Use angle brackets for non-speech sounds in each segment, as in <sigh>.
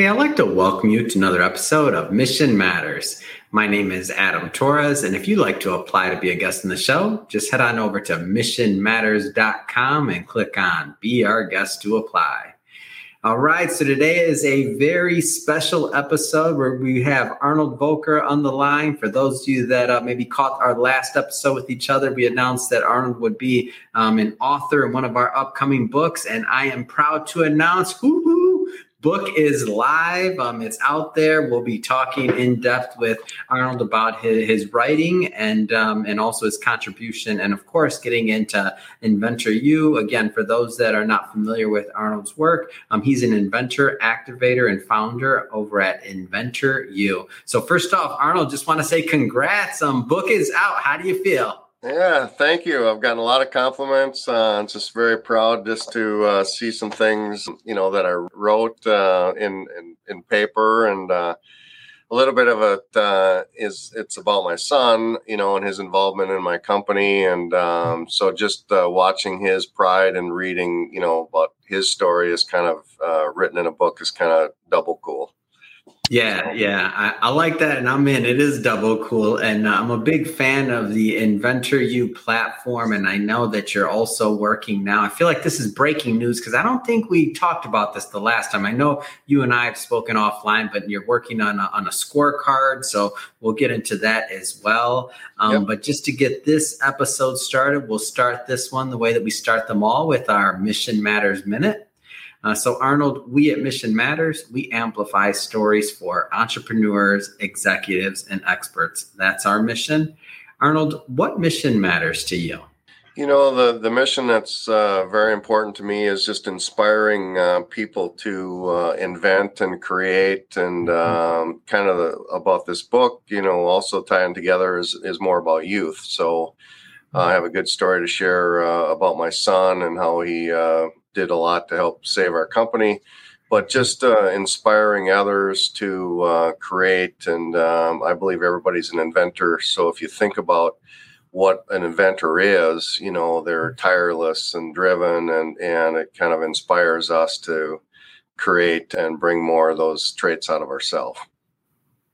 Hey, I'd like to welcome you to another episode of Mission Matters. My name is Adam Torres, and if you'd like to apply to be a guest in the show, just head on over to missionmatters.com and click on Be Our Guest to apply. All right, so today is a very special episode where we have Arnold Volker on the line. For those of you that uh, maybe caught our last episode with each other, we announced that Arnold would be um, an author in one of our upcoming books, and I am proud to announce, whoo book is live. Um, it's out there. We'll be talking in depth with Arnold about his, his writing and um, and also his contribution, and of course, getting into Inventor U. Again, for those that are not familiar with Arnold's work, um, he's an inventor, activator, and founder over at Inventor U. So, first off, Arnold, just want to say congrats. Um, book is out. How do you feel? Yeah, thank you. I've gotten a lot of compliments. Uh, I'm just very proud just to uh, see some things, you know, that I wrote uh, in, in, in paper, and uh, a little bit of it uh, is it's about my son, you know, and his involvement in my company, and um, so just uh, watching his pride and reading, you know, about his story is kind of written in a book is kind of double cool. Yeah, yeah, I, I, like that, and I'm in. It is double cool, and uh, I'm a big fan of the Inventor U platform. And I know that you're also working now. I feel like this is breaking news because I don't think we talked about this the last time. I know you and I have spoken offline, but you're working on a, on a scorecard, so we'll get into that as well. Um, yep. But just to get this episode started, we'll start this one the way that we start them all with our Mission Matters Minute. Uh, so, Arnold, we at Mission Matters, we amplify stories for entrepreneurs, executives, and experts. That's our mission. Arnold, what mission matters to you? You know, the, the mission that's uh, very important to me is just inspiring uh, people to uh, invent and create. And mm-hmm. um, kind of the, about this book, you know, also tying together is, is more about youth. So I have a good story to share uh, about my son and how he uh, did a lot to help save our company, but just uh, inspiring others to uh, create. And um, I believe everybody's an inventor. So if you think about what an inventor is, you know, they're tireless and driven, and and it kind of inspires us to create and bring more of those traits out of ourselves.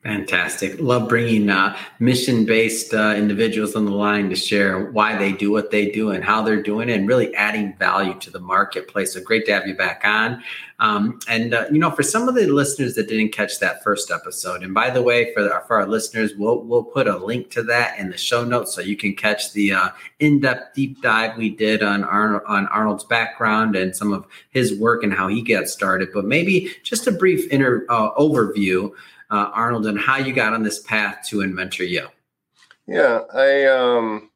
Fantastic. Love bringing uh, mission based uh, individuals on the line to share why they do what they do and how they're doing it and really adding value to the marketplace. So great to have you back on. Um, and, uh, you know, for some of the listeners that didn't catch that first episode, and by the way, for, the, for our listeners, we'll, we'll put a link to that in the show notes so you can catch the uh, in depth deep dive we did on, on Arnold's background and some of his work and how he got started. But maybe just a brief inter, uh, overview uh, Arnold, and how you got on this path to Inventor U. Yeah, I, um,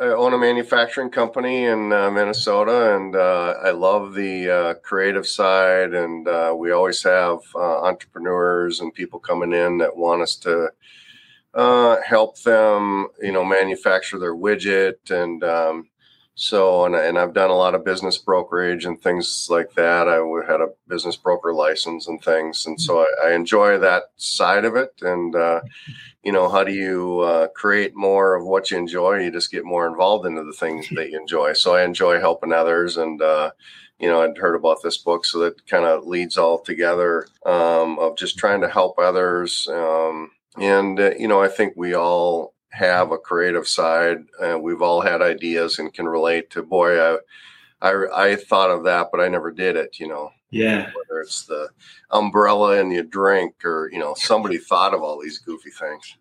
I own a manufacturing company in uh, Minnesota, and uh, I love the uh, creative side. And uh, we always have uh, entrepreneurs and people coming in that want us to help them, you know, manufacture their widget and um, so, and, and I've done a lot of business brokerage and things like that. I had a business broker license and things. And so I, I enjoy that side of it. And, uh, you know, how do you uh, create more of what you enjoy? You just get more involved into the things <laughs> that you enjoy. So I enjoy helping others. And, uh, you know, I'd heard about this book. So that kind of leads all together um, of just trying to help others. Um, and, uh, you know, I think we all have a creative side. Uh, we've all had ideas and can relate to. Boy, I, I, I thought of that, but I never did it. You know. Yeah. Whether it's the umbrella and you drink, or you know, somebody thought of all these goofy things.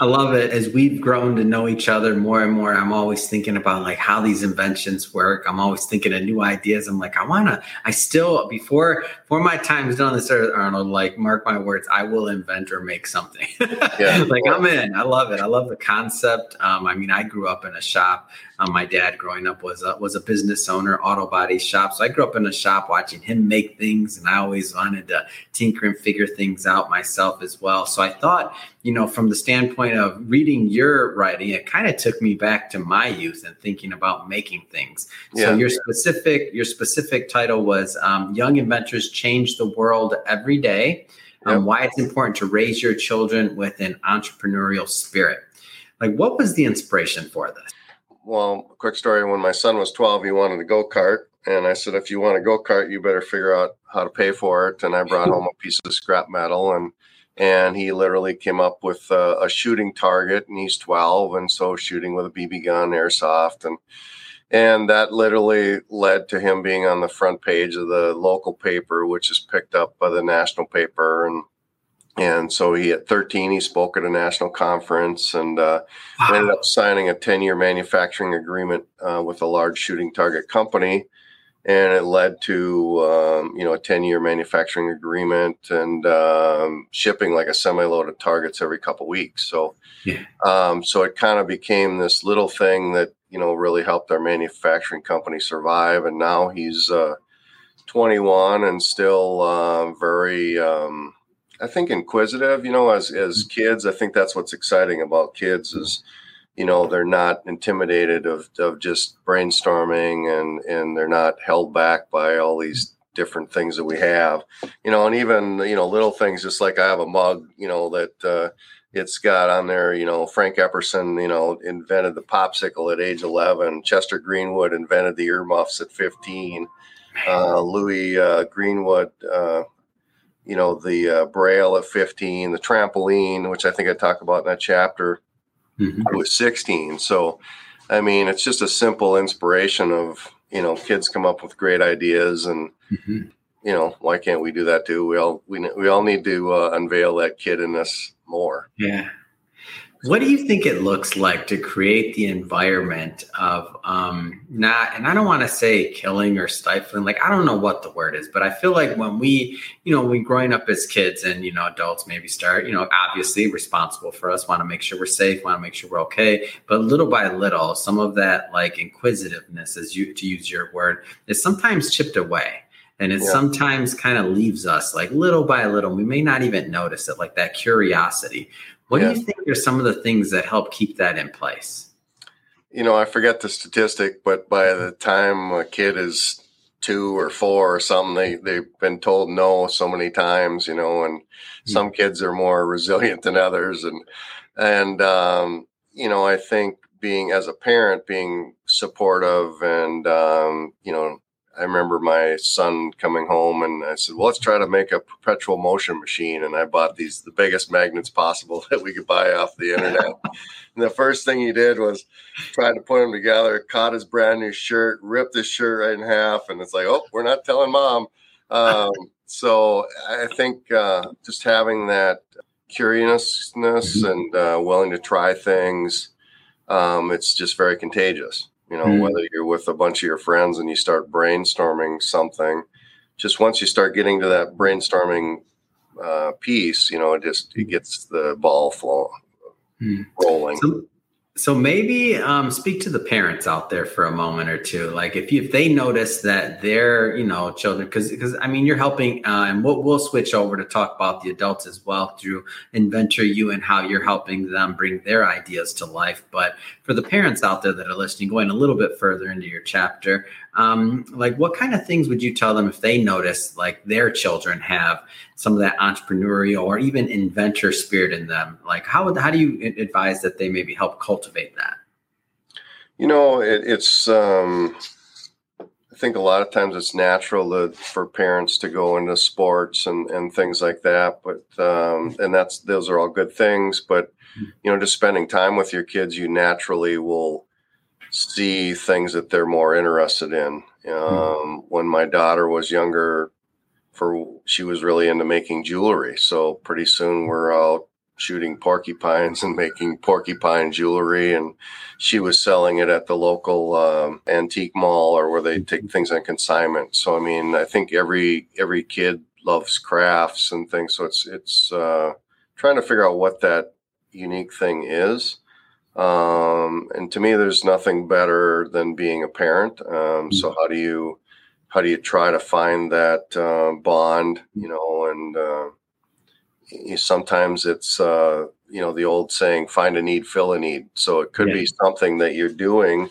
I love it. As we've grown to know each other more and more, I'm always thinking about like how these inventions work. I'm always thinking of new ideas. I'm like, I wanna, I still before before my time's done this earth, Arnold, like mark my words, I will invent or make something. <laughs> Yeah. like I'm in. I love it. I love the concept. Um, I mean, I grew up in a shop. Um, my dad growing up was a, was a business owner, auto body shop. So I grew up in a shop watching him make things, and I always wanted to tinker and figure things out myself as well. So I thought, you know, from the standpoint of reading your writing, it kind of took me back to my youth and thinking about making things. Yeah. So your specific your specific title was um, "Young Inventors Change the World Every Day." Um, Why it's important to raise your children with an entrepreneurial spirit. Like, what was the inspiration for this? well, quick story. When my son was 12, he wanted a go kart, And I said, if you want a go kart, you better figure out how to pay for it. And I brought home a piece of scrap metal and and he literally came up with a, a, shooting target and he's 12 and so shooting with a bb gun airsoft and and that literally led to him being on the front page of the local paper which is picked up by the national paper and and so he at 13 he spoke at a national conference and uh, wow. ended up signing a 10-year manufacturing agreement uh, with a large shooting target company and it led to um, you know a 10 year manufacturing agreement and um, shipping like a semi load of targets every couple weeks so yeah. um, so it kind of became this little thing that you know really helped our manufacturing company survive and now he's uh, 21 and still uh, very um, i think inquisitive you know as as mm. kids i think that's what's exciting about kids is you know they're not intimidated of, of just brainstorming and and they're not held back by all these different things that we have. You know and even you know little things just like i have a mug you know that uh, it's got on there you know frank epperson you know invented the popsicle at age 11 chester greenwood invented the earmuffs at 15 uh, louis uh, greenwood uh, you know the uh, braille at 15 the trampoline which i think i talk about in that chapter mm-hmm. I was 16. So, I mean, it's just a simple inspiration of, you know, kids come up with great ideas and, mm-hmm. you know, why can't we do that too? We all, we, we all need to uh, unveil that kid in us more. Yeah. What do you think it looks like to create the environment of um, not, and I don't want to say killing or stifling, like I don't know what the word is, but I feel like when we, you know, we growing up as kids and, you know, adults maybe start, you know, obviously responsible for us, want to make sure we're safe, want to make sure we're okay. But little by little, some of that like inquisitiveness, as you, to use your word, is sometimes chipped away and it yeah. sometimes kind of leaves us like little by little we may not even notice it like that curiosity what yeah. do you think are some of the things that help keep that in place? You know, I forget the statistic, but by the time a kid is two or four or something, they, they've been told no so many times, you know, and mm-hmm. some kids are more resilient than others. And, and, um, you know, I think being as a parent, being supportive and, um, you know, I remember my son coming home and I said, well, let's try to make a perpetual motion machine. And I bought these, the biggest magnets possible <laughs> that we could buy off the internet. <laughs> and the first thing he did was try to put them together, caught his brand new shirt, ripped his shirt right in half. And it's like, oh, we're not telling mom. Um, <laughs> so I think uh, just having that curiousness mm-hmm. and uh, willing to try things, um, it's just very contagious. You know, mm. whether you're with a bunch of your friends and you start brainstorming something, just once you start getting to that brainstorming uh, piece, you know, it just it gets the ball flowing, mm. rolling. So, so maybe um, speak to the parents out there for a moment or two. Like if you, if they notice that their you know children, because because I mean you're helping, uh, and we'll we'll switch over to talk about the adults as well through Inventor U and how you're helping them bring their ideas to life. But for the parents out there that are listening, going a little bit further into your chapter, um, like what kind of things would you tell them if they notice like their children have some of that entrepreneurial or even inventor spirit in them? Like how, would how do you advise that they maybe help cultivate that? You know it, it's um, i think a lot of times it's natural to, for parents to go into sports and, and things like that but um, and that's those are all good things but you know just spending time with your kids you naturally will see things that they're more interested in. Hmm. Um, mm. When my daughter was younger, for she was really into making jewelry. So pretty soon we're out shooting porcupines <laughs> and making porcupine jewelry, and she was selling it at the local um, antique mall or where they take things on consignment. So I mean, I think every every kid loves crafts and things. So it's it's uh, trying to figure out what that unique thing is um, and to me, there's nothing better than being a parent. Um, so mm-hmm. how do you how do you try to find that uh, bond? You know, and uh, you, sometimes it's uh, you know the old saying, "Find a need, fill a need." So it could yeah. be something that you're doing.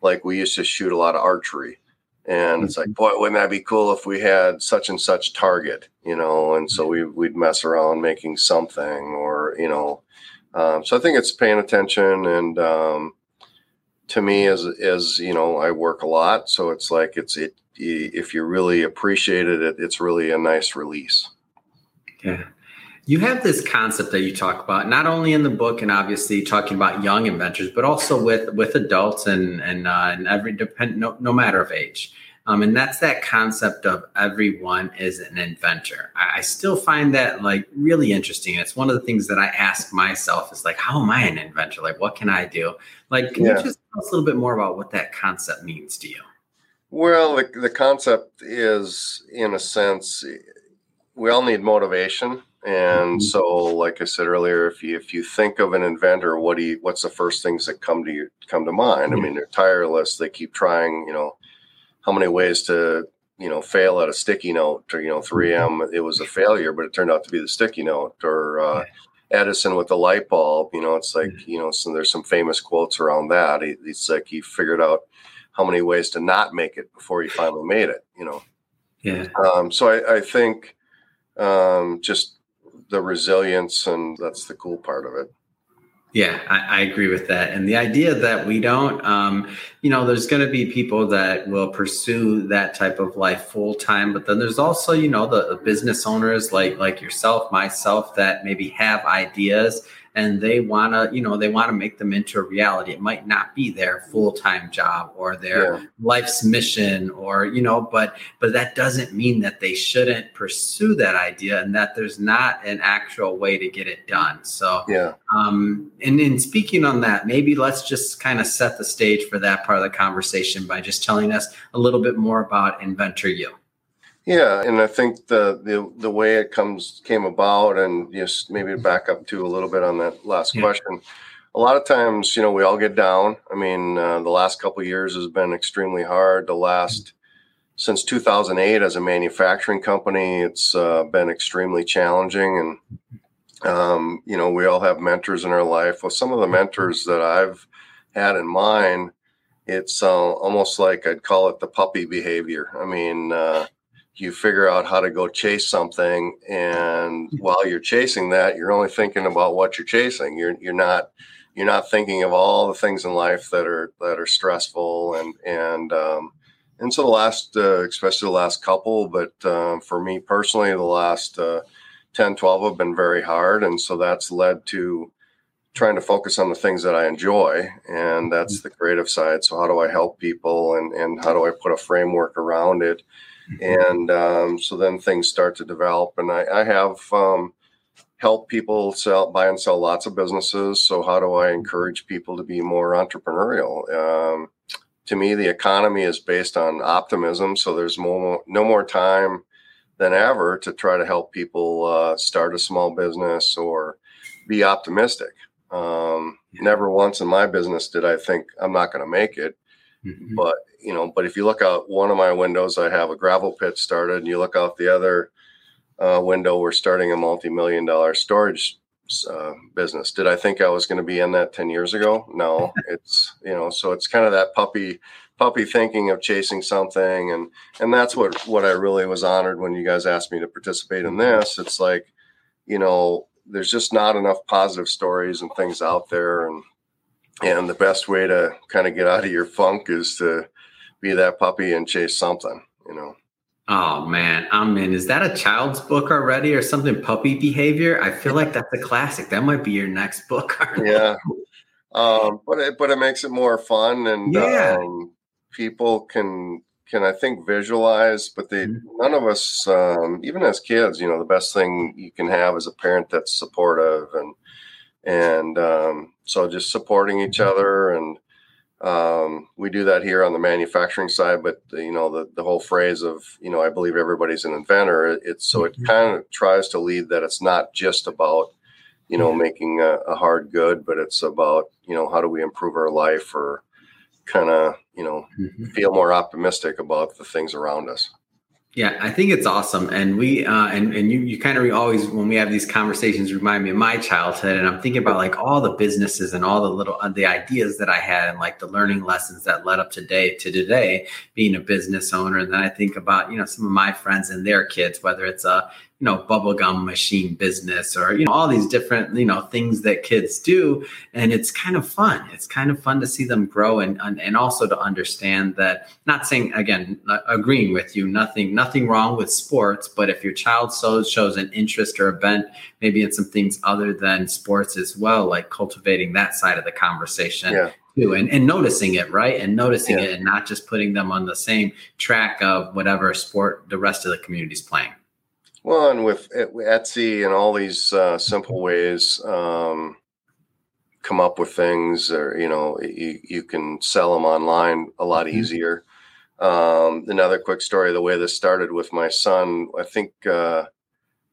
Like we used to shoot a lot of archery, and it's like, mm-hmm. boy, wouldn't that be cool if we had such and such target? You know, and so we we'd mess around making something, or you know um, so I think it's paying attention, and um, to me, as as you know, I work a lot, so it's like it's it if you really appreciate it, it it's really a nice release. Yeah. You have this concept that you talk about not only in the book and obviously talking about young inventors, but also with with adults and and, uh, and every depend no, no matter of age. Um, and that's that concept of everyone is an inventor. I, I, still find that like really interesting. It's one of the things that I ask myself is like, how am I an inventor? Like, what can I do? Like, can yeah. you just tell us a little bit more about what that concept means to you? Well, the, the concept is, in a sense, we all need motivation. And mm-hmm. so, like I said earlier, if you if you think of an inventor, what do you, what's the first things that come to you come to mind? I mean, they're tireless. They keep trying. You know, how many ways to you know fail at a sticky note or you know 3M it was a failure but it turned out to be the sticky note. Or uh, Edison with the light bulb you know it's like you know so there's some famous quotes around that. It's like he figured out how many ways to not make it before he finally made it you know? Yeah. Um, so I, I think um, just the resilience and that's the cool part of it yeah, I, I, agree with that. And the idea that we don't, um, you know, there's going to be people that will pursue that type of life full time, but then there's also, you know, the, the business owners like like yourself, myself, that maybe have ideas and they want to you know they want to make them into a reality. It might not be their full-time job or their yeah. life's mission or you know but but that doesn't mean that they shouldn't pursue that idea and that there's not an actual way to get it done. So yeah. um and in speaking on that maybe let's just kind of set the stage for that part of the conversation by just telling us a little bit more about Inventor U yeah, and I think the the the way it comes came about, and just maybe back up to a little bit on that last yeah. question. A lot of times, you know, we all get down. I mean, uh, the last couple years has been extremely hard. The last since 2008 as a manufacturing company, it's uh, been extremely challenging, and um, you know, we all have mentors in our life. Well, some of the mentors that I've had in mind, it's uh, almost like I'd call it the puppy behavior. I mean. You figure out how to go chase something and while you're chasing that you're only thinking about what you're chasing you're you're not you're not thinking of all the things in life that are that are stressful and and um, and so the last uh, especially the last couple but uh, for me personally the last uh, 10 12 have been very hard and so that's led to trying to focus on the things that i enjoy and that's mm-hmm. the creative side so how do i help people and and how do i put a framework around it and um, so then things start to develop. And I, I have um, helped people sell, buy and sell lots of businesses. So how do I encourage people to be more entrepreneurial? Um, to me, the economy is based on optimism. So there's more, no more time than ever to try to help people uh, start a small business or be optimistic. Um, never once in my business did I think I'm not going to make it. Mm-hmm. But you know, but if you look out one of my windows, I have a gravel pit started, and you look out the other uh, window, we're starting a multi-million dollar storage uh, business. Did I think I was going to be in that ten years ago? No, <laughs> it's you know, so it's kind of that puppy puppy thinking of chasing something, and and that's what what I really was honored when you guys asked me to participate in this. It's like, you know, there's just not enough positive stories and things out there, and and the best way to kind of get out of your funk is to be that puppy and chase something, you know. Oh man, I'm in. Is that a child's book already or something? Puppy behavior? I feel like that's a classic. That might be your next <laughs> book. yeah, um, but it but it makes it more fun, and yeah. um, people can can I think visualize. But they mm-hmm. none of us, um, even as kids, you know, the best thing you can have is a parent that's supportive and and um, so just supporting each mm-hmm. other and um, we do that here on the manufacturing side but you know the, the whole phrase of you know i believe everybody's an inventor it's so it mm-hmm. kind of tries to lead that it's not just about you know making a, a hard good but it's about you know how do we improve our life or kind of you know mm-hmm. feel more optimistic about the things around us yeah, I think it's awesome, and we uh, and and you you kind of always when we have these conversations remind me of my childhood, and I'm thinking about like all the businesses and all the little uh, the ideas that I had, and like the learning lessons that led up today to today being a business owner, and then I think about you know some of my friends and their kids, whether it's a you know bubblegum machine business or you know all these different you know things that kids do. And it's kind of fun. It's kind of fun to see them grow and and also to understand that not saying again agreeing with you nothing nothing wrong with sports but if your child shows shows an interest or a bent maybe in some things other than sports as well like cultivating that side of the conversation yeah. too and, and noticing it right? And noticing yeah. it and not just putting them on the same track of whatever sport the rest of the community is playing well, and with Etsy and all these uh, simple ways, um, come up with things, or you know, you, you can sell them online a lot mm-hmm. easier. Um, another quick story: the way this started with my son, I think uh,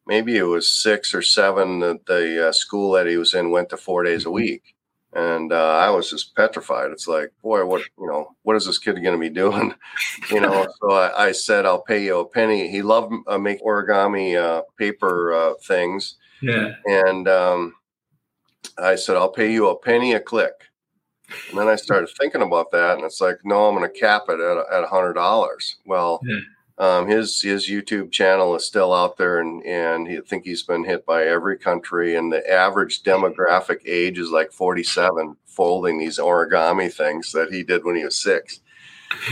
maybe it was six or seven. The, the uh, school that he was in went to four days a mm-hmm. week, and uh, I was just petrified. It's like, boy, what you know, what is this kid going to be doing? <laughs> you know, so I, I, said, I'll pay you a penny. He loved uh, make origami uh, paper uh, things. Yeah, and um, I said, I'll pay you a penny a click. And then I started thinking about that, and it's like, no, I'm going to cap it at at a hundred dollars. Well. Yeah um, his his YouTube channel is still out there, and and he, I think he's been hit by every country. And the average demographic age is like 47, folding these origami things that he did when he was six.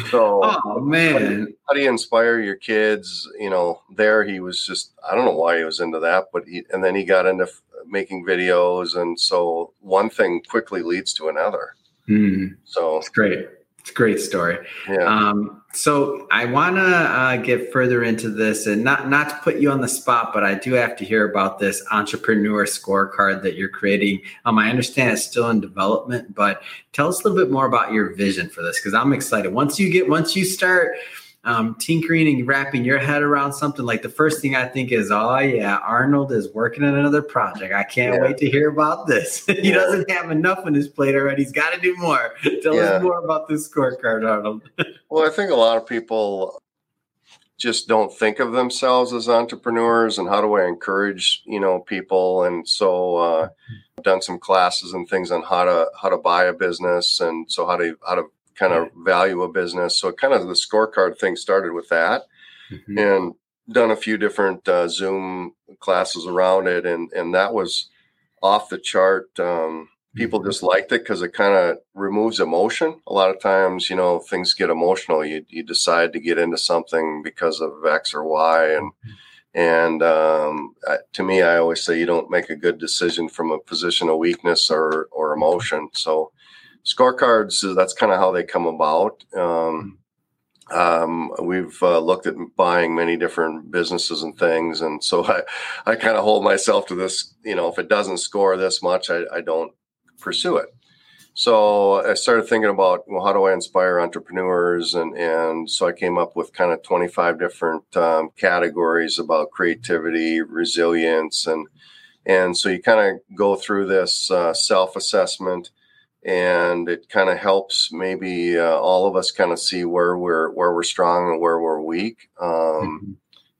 So, <laughs> oh man, how do, you, how do you inspire your kids? You know, there he was just I don't know why he was into that, but he, and then he got into making videos, and so one thing quickly leads to another. Mm, so it's great. Great story. Yeah. Um, so I want to uh, get further into this, and not not to put you on the spot, but I do have to hear about this entrepreneur scorecard that you're creating. Um, I understand it's still in development, but tell us a little bit more about your vision for this because I'm excited. Once you get, once you start um, tinkering and wrapping your head around something, like the first thing I think is, oh yeah, Arnold is working on another project. I can't yeah. wait to hear about this. <laughs> he doesn't have enough on his plate already. He's got to do more. <laughs> Tell yeah. us more about this scorecard, Arnold. <laughs> well, I think a lot of people just don't think of themselves as entrepreneurs and how do I encourage, you know, people. And so uh, I've done some classes and things on how to how to buy a business and so how to how to kind of value a business. So kind of the scorecard thing started with that, mm-hmm. and done a few different uh, Zoom classes around it, and and that was off the chart. Um, people mm-hmm. just liked it because it kind of removes emotion. A lot of times, you know, things get emotional. You you decide to get into something because of X or Y, and mm-hmm. and um, to me, I always say you don't make a good decision from a position of weakness or or emotion. So scorecards that's kind of how they come about. Um, um, we've uh, looked at buying many different businesses and things and so <laughs> i, I kind of hold myself to this you know if it doesn't score this much i, I don't pursue it. So i started thinking about well how do i inspire entrepreneurs? And and so i came up with kind of 25 different um, categories about creativity resilience and and so you kind of go through this uh, self-assessment and it kind of helps maybe uh, all of us kind of see where we're where we're strong and where we're weak. Um, mm-hmm.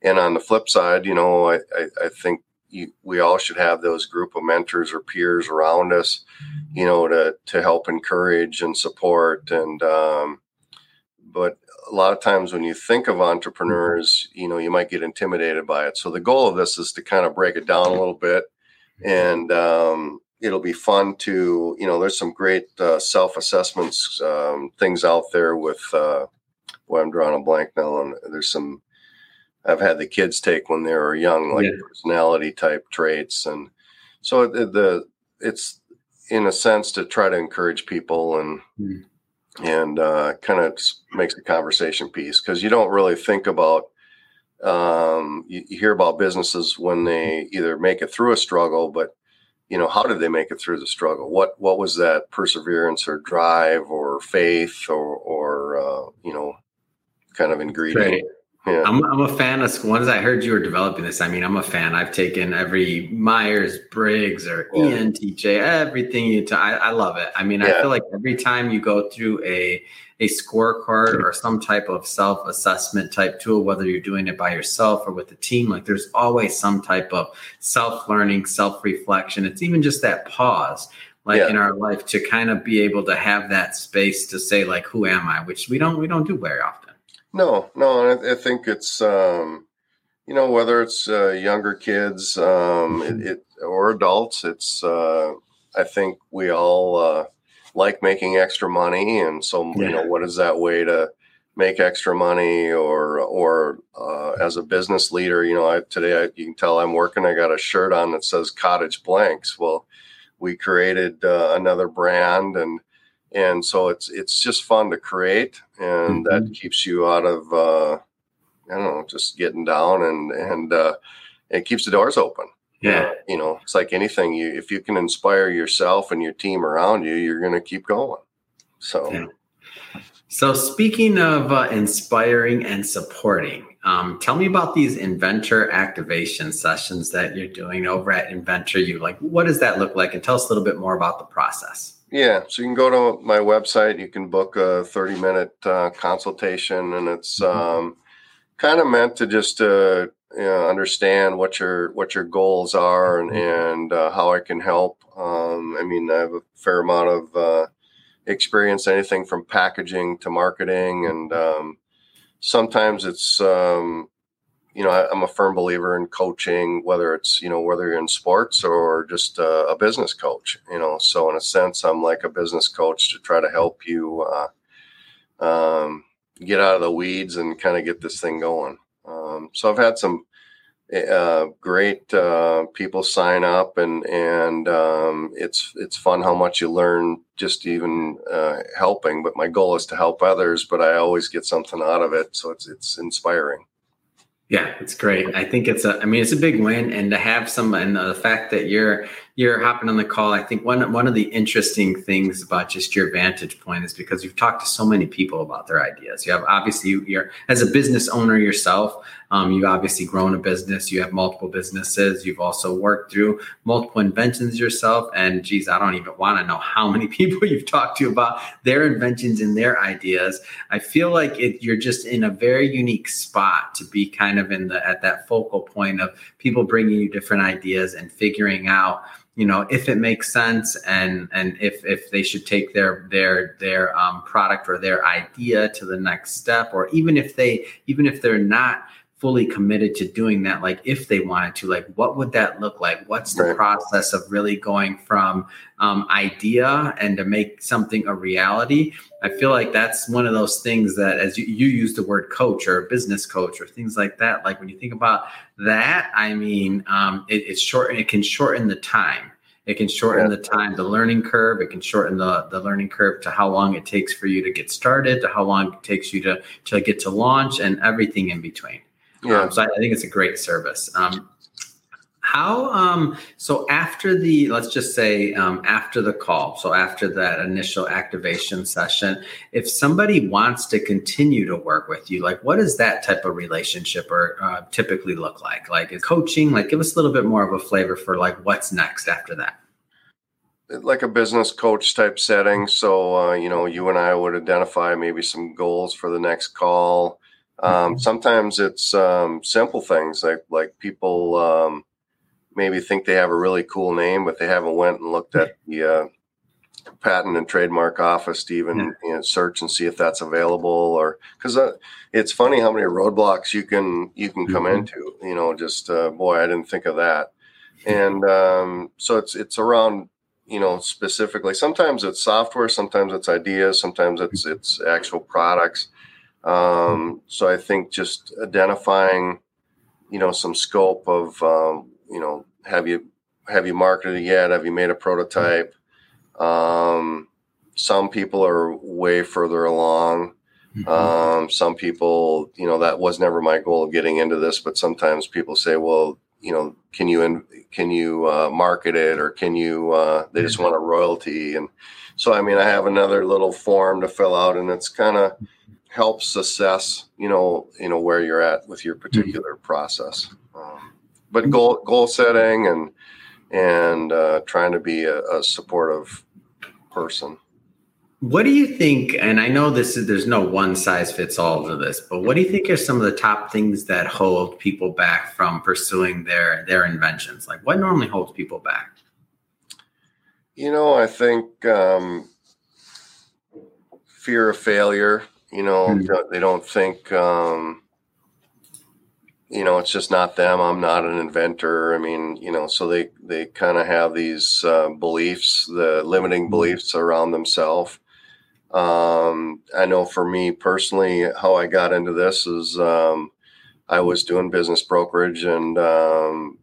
And on the flip side, you know, I, I, I think you, we all should have those group of mentors or peers around us, you know, to to help encourage and support. And um, but a lot of times when you think of entrepreneurs, you know, you might get intimidated by it. So the goal of this is to kind of break it down a little bit and um, it'll be fun to you know there's some great uh, self assessments um, things out there with uh, well i'm drawing a blank now and there's some i've had the kids take when they were young like yeah. personality type traits and so the, the, it's in a sense to try to encourage people and mm. and uh, kind of makes a conversation piece because you don't really think about um, you, you hear about businesses when they either make it through a struggle but you know how did they make it through the struggle what what was that perseverance or drive or faith or or uh, you know kind of ingredient. Yeah. I'm, I'm a fan of once i heard you were developing this i mean i'm a fan i've taken every myers-briggs or yeah. entj everything you t- I, I love it i mean yeah. i feel like every time you go through a a scorecard or some type of self assessment type tool, whether you're doing it by yourself or with a team. Like there's always some type of self learning, self reflection. It's even just that pause, like yeah. in our life, to kind of be able to have that space to say, like, who am I? Which we don't we don't do very often. No, no, I, I think it's um, you know, whether it's uh, younger kids um, it, it, or adults, it's uh, I think we all uh, like making extra money, and so yeah. you know, what is that way to make extra money, or or uh, as a business leader, you know, I, today I, you can tell I'm working. I got a shirt on that says Cottage Blanks. Well, we created uh, another brand, and and so it's it's just fun to create, and mm-hmm. that keeps you out of uh, I don't know, just getting down, and and uh, it keeps the doors open. Yeah. You know, it's like anything you if you can inspire yourself and your team around you, you're going to keep going. So yeah. So speaking of uh, inspiring and supporting, um, tell me about these inventor activation sessions that you're doing over at Inventor U. Like, what does that look like? And tell us a little bit more about the process. Yeah, so you can go to my website. You can book a 30 minute uh, consultation, and it's mm-hmm. um, kind of meant to just uh, you know, understand what your what your goals are and, mm-hmm. and uh, how I can help. Um, I mean, I have a fair amount of uh, experience, anything from packaging to marketing, and um, sometimes it's um, you know I, am a firm believer in coaching, whether it's you know whether you're in sports or just a, a, business coach. You know, so in a sense, I'm like a business coach to try to help you. Uh, um, get out of the weeds and kind of get this thing going. Um, so I've had some uh, great uh, people sign up, and and um, it's it's fun how much you learn just even uh, helping. But my goal is to help others, but I always get something out of it, so it's it's inspiring. Yeah, it's great. I think it's a. I mean, it's a big win, and to have some, and the fact that you're you're hopping on the call. I think one one of the interesting things about just your vantage point is because you've talked to so many people about their ideas. You have obviously you're as a business owner yourself. Um, you've obviously grown a business. You have multiple businesses. You've also worked through multiple inventions yourself. And geez, I don't even want to know how many <laughs> people you've talked to about their inventions and their ideas. I feel like it, you're just in a very unique spot to be kind of in the at that focal point of people bringing you different ideas and figuring out you know if it makes sense and and if if they should take their their their um, product or their idea to the next step or even if they even if they're not fully committed to doing that like if they wanted to like what would that look like? What's the right. process of really going from um, idea and to make something a reality? I feel like that's one of those things that as you, you use the word coach or business coach or things like that like when you think about that i mean um, it, it's short it can shorten the time. It can shorten the time the learning curve. It can shorten the, the learning curve to how long it takes for you to get started to how long it takes you to to get to launch and everything in between yeah. Um, so I, I, think it's a great service. Um, how um, so after the let's just say um, after the call so after that initial activation session if somebody wants to continue to work with you like what does that type of relationship or uh, typically look like like is coaching like give us a little bit more of a flavor for like what's next after that like a business coach type setting so uh, you know you and i would identify maybe some goals for the next call um, mm-hmm. sometimes it's um, simple things like like people um, maybe think they have a really cool name, but they haven't went and looked at the uh, patent and trademark office to even yeah. you know, search and see if that's available. Or because uh, it's funny how many roadblocks you can you can come mm-hmm. into. You know, just uh, boy, I didn't think of that. And um, so it's it's around you know specifically. Sometimes it's software, sometimes it's ideas, sometimes it's it's actual products um, so I think just identifying, you know, some scope of, um, you know, have you have you marketed it yet? Have you made a prototype? Um, some people are way further along. Mm-hmm. Um, some people, you know, that was never my goal of getting into this, but sometimes people say, well, you know, can you in, can you uh, market it or can you? Uh, they just want a royalty, and so I mean, I have another little form to fill out, and it's kind of helps assess you know you know where you're at with your hmm. particular mm-hmm. process um, but goal goal setting and and uh, trying to be a, a, supportive person what do you think and i know this is there's no one size fits all to this but what do you think are some of the top things that hold people back from pursuing their their inventions like what normally holds people back you know i think um, fear of failure you know, mm-hmm. they don't think um, you know, it's just not them. I'm not an inventor. I mean, you know, so they they kind of have these uh, beliefs, the limiting mm-hmm. beliefs around themselves. Um, I know for me personally, how I got into this is um, I was doing business brokerage, and um,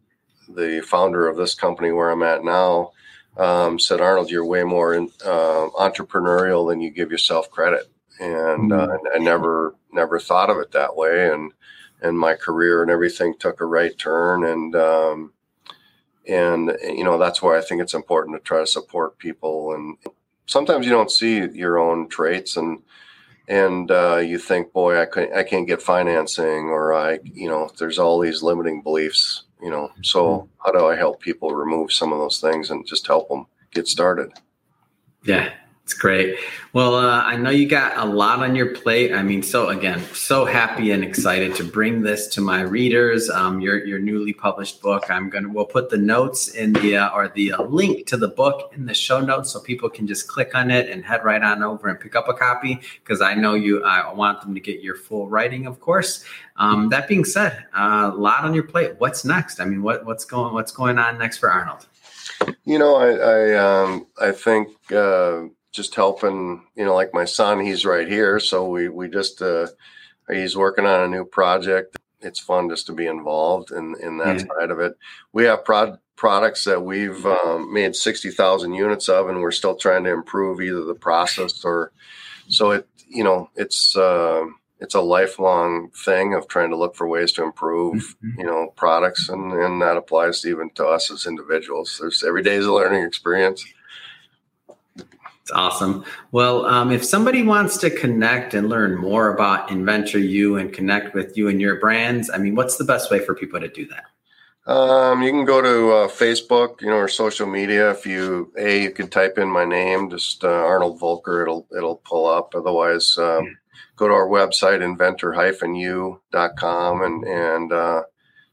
the founder of this company where I'm at now um, said, "Arnold, you're way more in, uh, entrepreneurial than you give yourself credit." And uh. I never never thought of it that way, and and my career and everything took a right turn. And um, and you know that's why I think it's important to try to support people. And sometimes you don't see your own traits. And and uh, you think boy I can't I can't get financing or I you know there's all these limiting beliefs you know. So mm-hmm. how do I help people remove some of those things and just help them get started? Yeah it's great. Well, uh, I know you got a lot on your plate. I mean, so again, so happy and excited to bring this to my readers. Um, your your newly published book. I'm gonna we'll put the notes in the uh, or the uh, link to the book in the show notes so people can just click on it and head right on over and pick up a copy because I know you. I want them to get your full writing, of course. Um, that being said, uh, a lot on your plate. What's next? I mean, what what's going what's going on next for Arnold? You know, I I, um, I think uh, just helping, you know, like my son, he's right here. So we, we just, uh, he's working on a new project. It's fun just to be involved in, in that yeah. side of it. We have prod, products that we've um, made 60,000 units of, and we're still trying to improve either the process or so it, you know, it's, uh, it's a lifelong thing of trying to look for ways to improve, mm-hmm. you know, products, and, and that applies even to us as individuals. There's every day is a learning experience. It's awesome. Well, um, if somebody wants to connect and learn more about Inventor U and connect with you and your brands, I mean, what's the best way for people to do that? Um, you can go to uh, Facebook, you know, or social media. If you a, you can type in my name, just uh, Arnold Volker. It'll it'll pull up. Otherwise, um, go to our website inventor-u.com and and uh,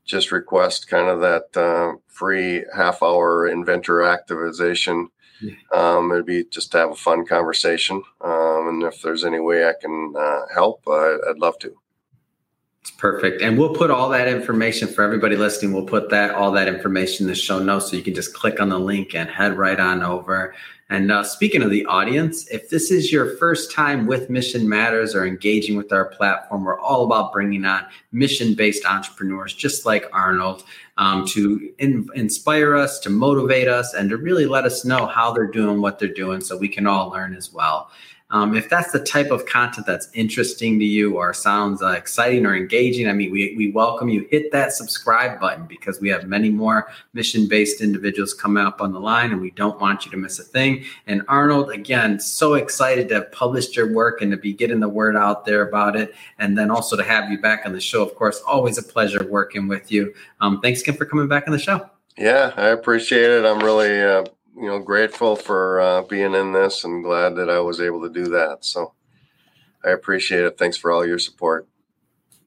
just request kind of that uh, free half hour inventor activization um, it'd be just to have a fun conversation. Um, and if there's any way I can uh, help, uh, I'd love to. It's perfect. And we'll put all that information for everybody listening. We'll put that all that information in the show notes so you can just click on the link and head right on over. And uh, speaking of the audience, if this is your first time with Mission Matters or engaging with our platform, we're all about bringing on mission based entrepreneurs just like Arnold um, to in, inspire us, to motivate us, and to really let us know how they're doing what they're doing so we can all learn as well. Um, if that's the type of content that's interesting to you or sounds uh, exciting or engaging, I mean, we, we welcome you. Hit that subscribe button because we have many more mission based individuals coming up on the line and we don't want you to miss a thing. And Arnold, again, so excited to have published your work and to be getting the word out there about it. And then also to have you back on the show. Of course, always a pleasure working with you. Um, thanks again for coming back on the show. Yeah, I appreciate it. I'm really uh, you know grateful for uh, being in this and glad that I was able to do that. So I appreciate it. Thanks for all your support.